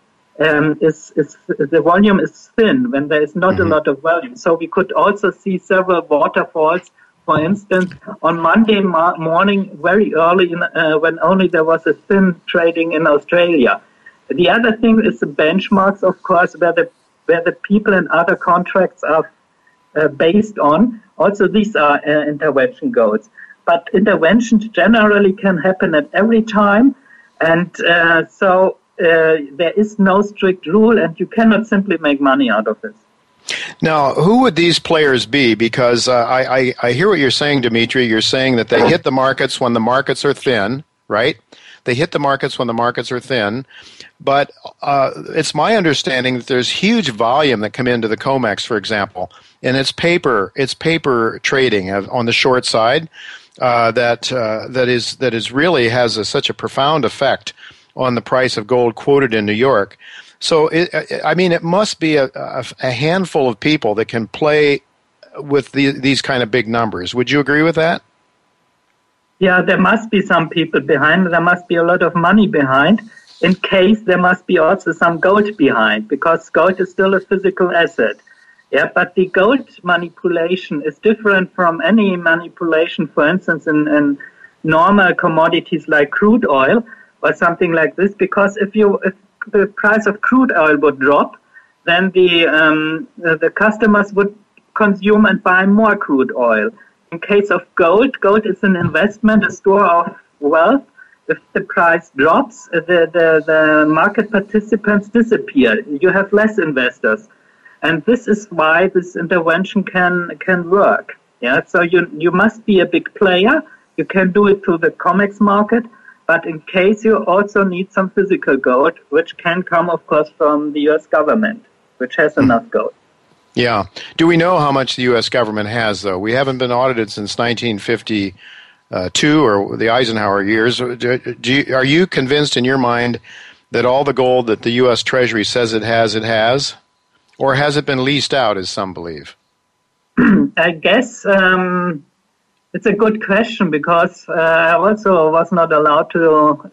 um, is, is the volume is thin, when there is not mm-hmm. a lot of volume. So we could also see several waterfalls. For instance, on Monday ma- morning, very early, in, uh, when only there was a thin trading in Australia. The other thing is the benchmarks, of course, where the where the people and other contracts are uh, based on. Also, these are uh, intervention goals. But interventions generally can happen at every time. And uh, so uh, there is no strict rule, and you cannot simply make money out of this. Now, who would these players be? Because uh, I, I, I hear what you're saying, Dimitri. You're saying that they hit the markets when the markets are thin, right? They hit the markets when the markets are thin. But uh, it's my understanding that there's huge volume that come into the COMEX, for example, and it's paper. It's paper trading on the short side uh, that uh, that is that is really has a, such a profound effect on the price of gold quoted in New York. So, it, uh, uh, I mean, it must be a, a, a, handful of people that can play with the, these kind of big numbers. Would you agree with that? Yeah, there must be some people behind. There must be a lot of money behind. In case there must be also some gold behind, because gold is still a physical asset. Yeah, but the gold manipulation is different from any manipulation, for instance, in, in normal commodities like crude oil or something like this, because if you if the price of crude oil would drop, then the um, the customers would consume and buy more crude oil. In case of gold, gold is an investment, a store of wealth. If the price drops, the, the, the market participants disappear. You have less investors. And this is why this intervention can can work. Yeah, so you you must be a big player. You can do it through the COMEX market, but in case you also need some physical gold, which can come, of course, from the U.S. government, which has hmm. enough gold. Yeah. Do we know how much the U.S. government has, though? We haven't been audited since 1952 or the Eisenhower years. Do, do you, are you convinced in your mind that all the gold that the U.S. Treasury says it has, it has? Or has it been leased out, as some believe? I guess um, it's a good question because uh, I also was not allowed to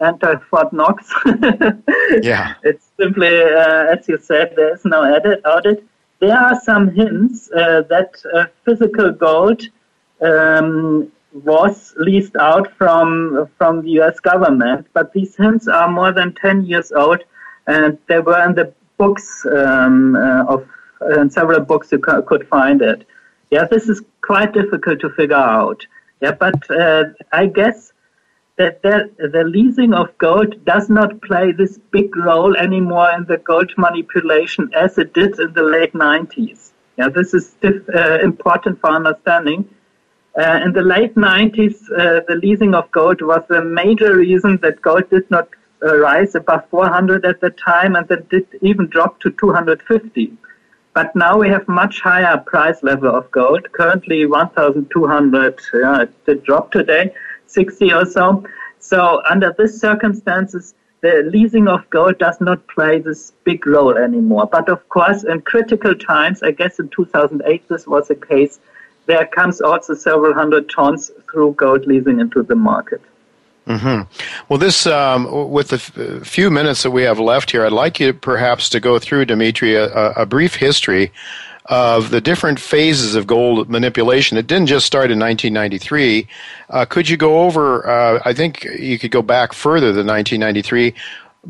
enter Fort Knox. yeah. It's simply, uh, as you said, there is no audit. audit. There are some hints uh, that uh, physical gold um, was leased out from from the U.S. government, but these hints are more than 10 years old and they were in the books um, uh, of in several books you could find it. Yeah, this is quite difficult to figure out. Yeah, but uh, I guess that the, the leasing of gold does not play this big role anymore in the gold manipulation as it did in the late 90s. Yeah, this is uh, important for understanding. Uh, in the late 90s, uh, the leasing of gold was a major reason that gold did not uh, rise above 400 at the time and that did even drop to 250. But now we have much higher price level of gold, currently 1,200. Yeah, it did drop today, 60 or so. So under these circumstances, the leasing of gold does not play this big role anymore. But of course, in critical times, I guess in 2008 this was the case, there comes also several hundred tons through gold leasing into the market. Mm-hmm. Well, this um, with the f- few minutes that we have left here, I'd like you perhaps to go through, Dimitri, a, a brief history of the different phases of gold manipulation. It didn't just start in 1993. Uh, could you go over? Uh, I think you could go back further than 1993.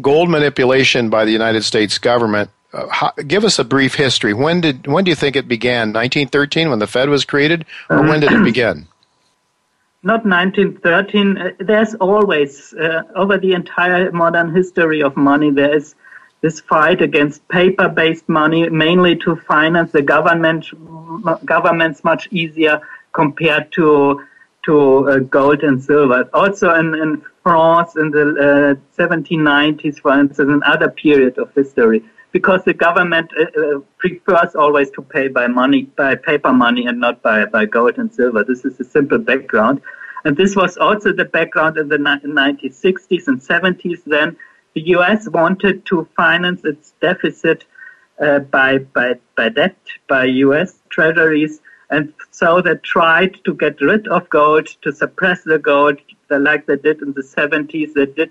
Gold manipulation by the United States government. Uh, how, give us a brief history. When did when do you think it began? 1913, when the Fed was created, or when did it begin? Not 1913. Uh, there's always, uh, over the entire modern history of money, there is this fight against paper-based money, mainly to finance the government, governments much easier compared to to uh, gold and silver. Also in, in France in the uh, 1790s, for instance, another period of history, because the government uh, uh, prefers always to pay by money, by paper money, and not by, by gold and silver. This is a simple background. And this was also the background in the 1960s and 70s. Then the US wanted to finance its deficit uh, by, by, by debt, by US treasuries. And so they tried to get rid of gold, to suppress the gold, like they did in the 70s. They did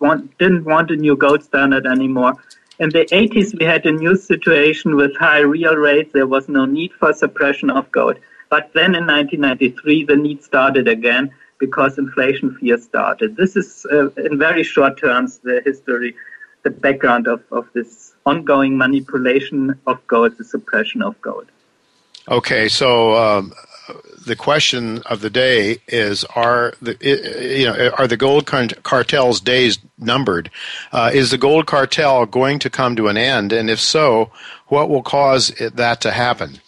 want, didn't want a new gold standard anymore. In the 80s, we had a new situation with high real rates. There was no need for suppression of gold. But then in 1993, the need started again because inflation fear started. This is, uh, in very short terms, the history, the background of, of this ongoing manipulation of gold, the suppression of gold. Okay, so um, the question of the day is: Are the you know are the gold cartel's days numbered? Uh, is the gold cartel going to come to an end? And if so, what will cause it, that to happen?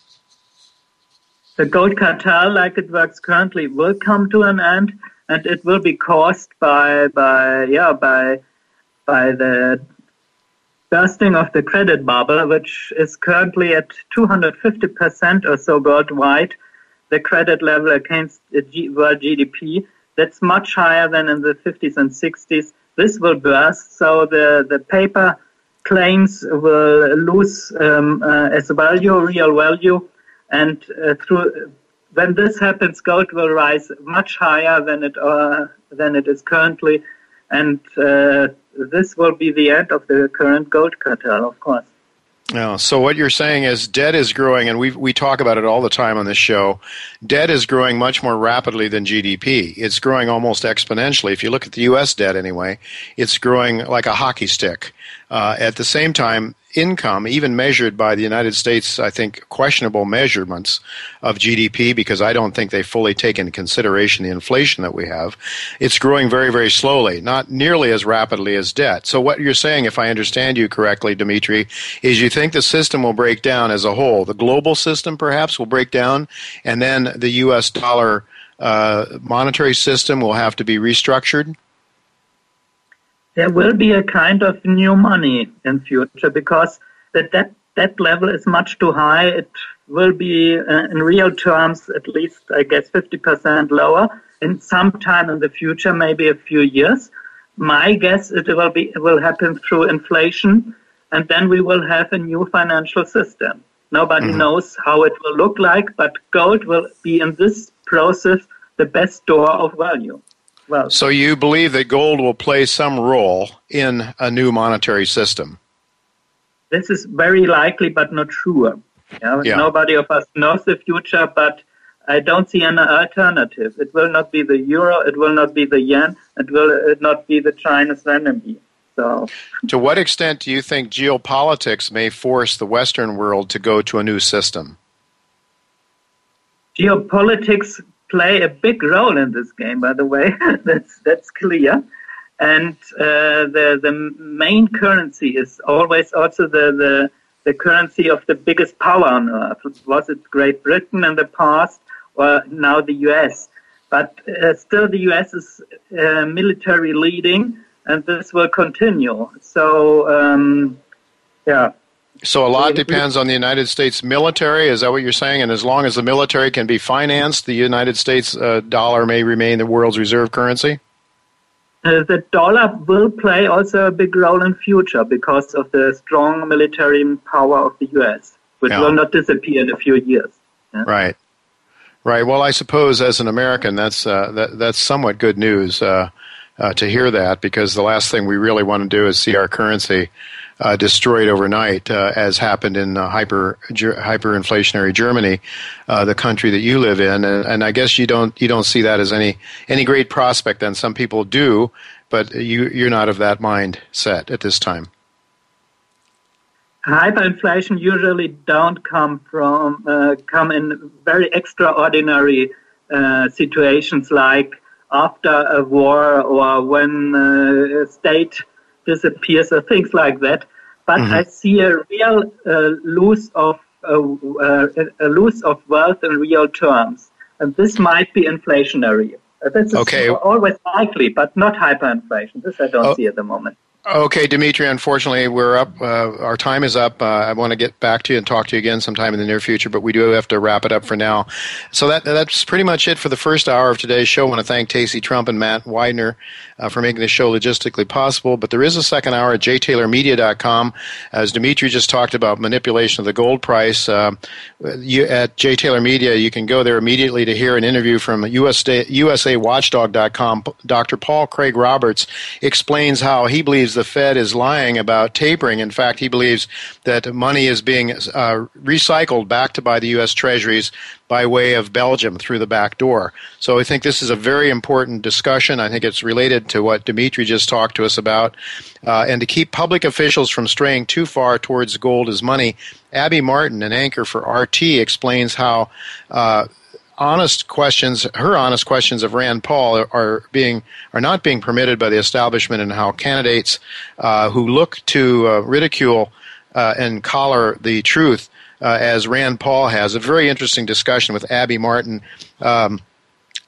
the gold cartel, like it works currently, will come to an end, and it will be caused by by yeah by by the bursting of the credit bubble, which is currently at 250% or so worldwide, the credit level against world GDP. That's much higher than in the 50s and 60s. This will burst, so the, the paper claims will lose um, uh, as value, real value, and uh, through when this happens, gold will rise much higher than it uh, than it is currently, and uh, this will be the end of the current gold cartel, of course. Yeah, so what you're saying is debt is growing, and we we talk about it all the time on this show. Debt is growing much more rapidly than GDP. It's growing almost exponentially. If you look at the U.S. debt, anyway, it's growing like a hockey stick. Uh, at the same time, income, even measured by the United States, I think, questionable measurements of GDP, because I don't think they fully take into consideration the inflation that we have, it's growing very, very slowly, not nearly as rapidly as debt. So, what you're saying, if I understand you correctly, Dimitri, is you think the system will break down as a whole. The global system, perhaps, will break down, and then the U.S. dollar uh, monetary system will have to be restructured? There will be a kind of new money in future because the debt debt level is much too high. It will be uh, in real terms at least I guess 50% lower in some time in the future, maybe a few years. My guess it will be it will happen through inflation, and then we will have a new financial system. Nobody mm-hmm. knows how it will look like, but gold will be in this process the best store of value. Well, so you believe that gold will play some role in a new monetary system? This is very likely, but not sure. Yeah? Nobody of us knows the future, but I don't see an alternative. It will not be the euro. It will not be the yen. It will uh, not be the Chinese renminbi. So, to what extent do you think geopolitics may force the Western world to go to a new system? Geopolitics play a big role in this game, by the way. that's that's clear. And uh, the the main currency is always also the, the the currency of the biggest power on earth. Was it Great Britain in the past, or now the U.S.? But uh, still, the U.S. is uh, military leading, and this will continue. So, um, yeah. So a lot depends on the United States military. Is that what you're saying? And as long as the military can be financed, the United States uh, dollar may remain the world's reserve currency. Uh, the dollar will play also a big role in future because of the strong military power of the U.S., which yeah. will not disappear in a few years. Yeah? Right. Right. Well, I suppose as an American, that's uh, that, that's somewhat good news uh, uh, to hear that because the last thing we really want to do is see our currency uh, destroyed overnight, uh, as happened in uh, hyper hyperinflationary Germany, the country that you live in. And, and, I guess you don't you don't see that as any any great prospect. Then some people do, but you you're not of that mindset at this time hyperinflation usually don't come from uh, come in very extraordinary uh, situations like after a war or when uh, a state disappears or things like that. But mm-hmm. I see a real uh, loss of uh, uh, a loss of wealth in real terms, and this might be inflationary. This is okay. always likely, but not hyperinflation. This I don't oh. see at the moment. Okay, Dimitri, unfortunately, we're up. Uh, our time is up. Uh, I want to get back to you and talk to you again sometime in the near future, but we do have to wrap it up for now. So that that's pretty much it for the first hour of today's show. I want to thank Tacey Trump and Matt Widener uh, for making the show logistically possible. But there is a second hour at jtaylormedia.com. As Dimitri just talked about manipulation of the gold price, uh, you, at J Taylor Media, you can go there immediately to hear an interview from US, USAWatchdog.com. Dr. Paul Craig Roberts explains how he believes believes the Fed is lying about tapering. In fact, he believes that money is being uh, recycled back to buy the U.S. Treasuries by way of Belgium through the back door. So I think this is a very important discussion. I think it's related to what Dimitri just talked to us about. Uh, and to keep public officials from straying too far towards gold as money, Abby Martin, an anchor for RT, explains how uh, honest questions, her honest questions of Rand Paul are being are not being permitted by the establishment, and how candidates uh, who look to uh, ridicule uh, and collar the truth, uh, as Rand Paul has, a very interesting discussion with Abby Martin. Um,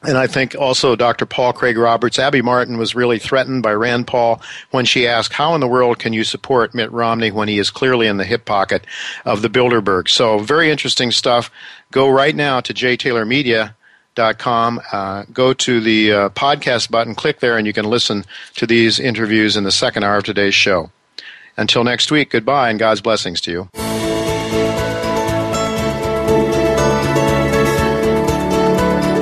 and I think also Dr. Paul Craig Roberts, Abby Martin was really threatened by Rand Paul when she asked, How in the world can you support Mitt Romney when he is clearly in the hip pocket of the Bilderberg? So, very interesting stuff. Go right now to jtaylormedia.com, uh, go to the uh, podcast button, click there, and you can listen to these interviews in the second hour of today's show. Until next week, goodbye and God's blessings to you.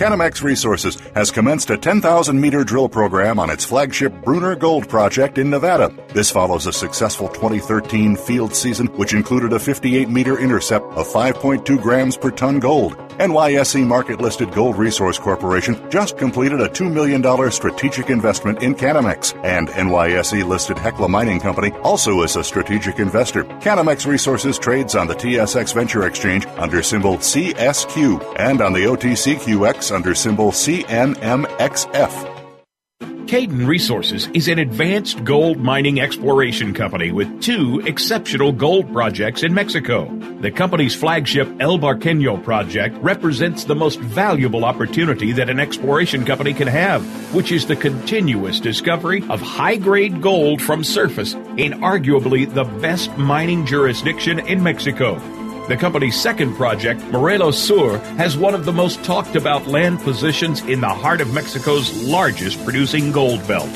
Canamex Resources has commenced a 10,000 meter drill program on its flagship Bruner Gold project in Nevada. This follows a successful 2013 field season, which included a 58 meter intercept of 5.2 grams per ton gold. NYSE market listed Gold Resource Corporation just completed a $2 million strategic investment in Canamex, and NYSE listed Hecla Mining Company also is a strategic investor. Canamex Resources trades on the TSX Venture Exchange under symbol CSQ and on the OTCQX under symbol CNMXF. Cayden Resources is an advanced gold mining exploration company with two exceptional gold projects in Mexico. The company's flagship El Barqueño project represents the most valuable opportunity that an exploration company can have, which is the continuous discovery of high grade gold from surface in arguably the best mining jurisdiction in Mexico. The company's second project, Morelos Sur, has one of the most talked about land positions in the heart of Mexico's largest producing gold belt.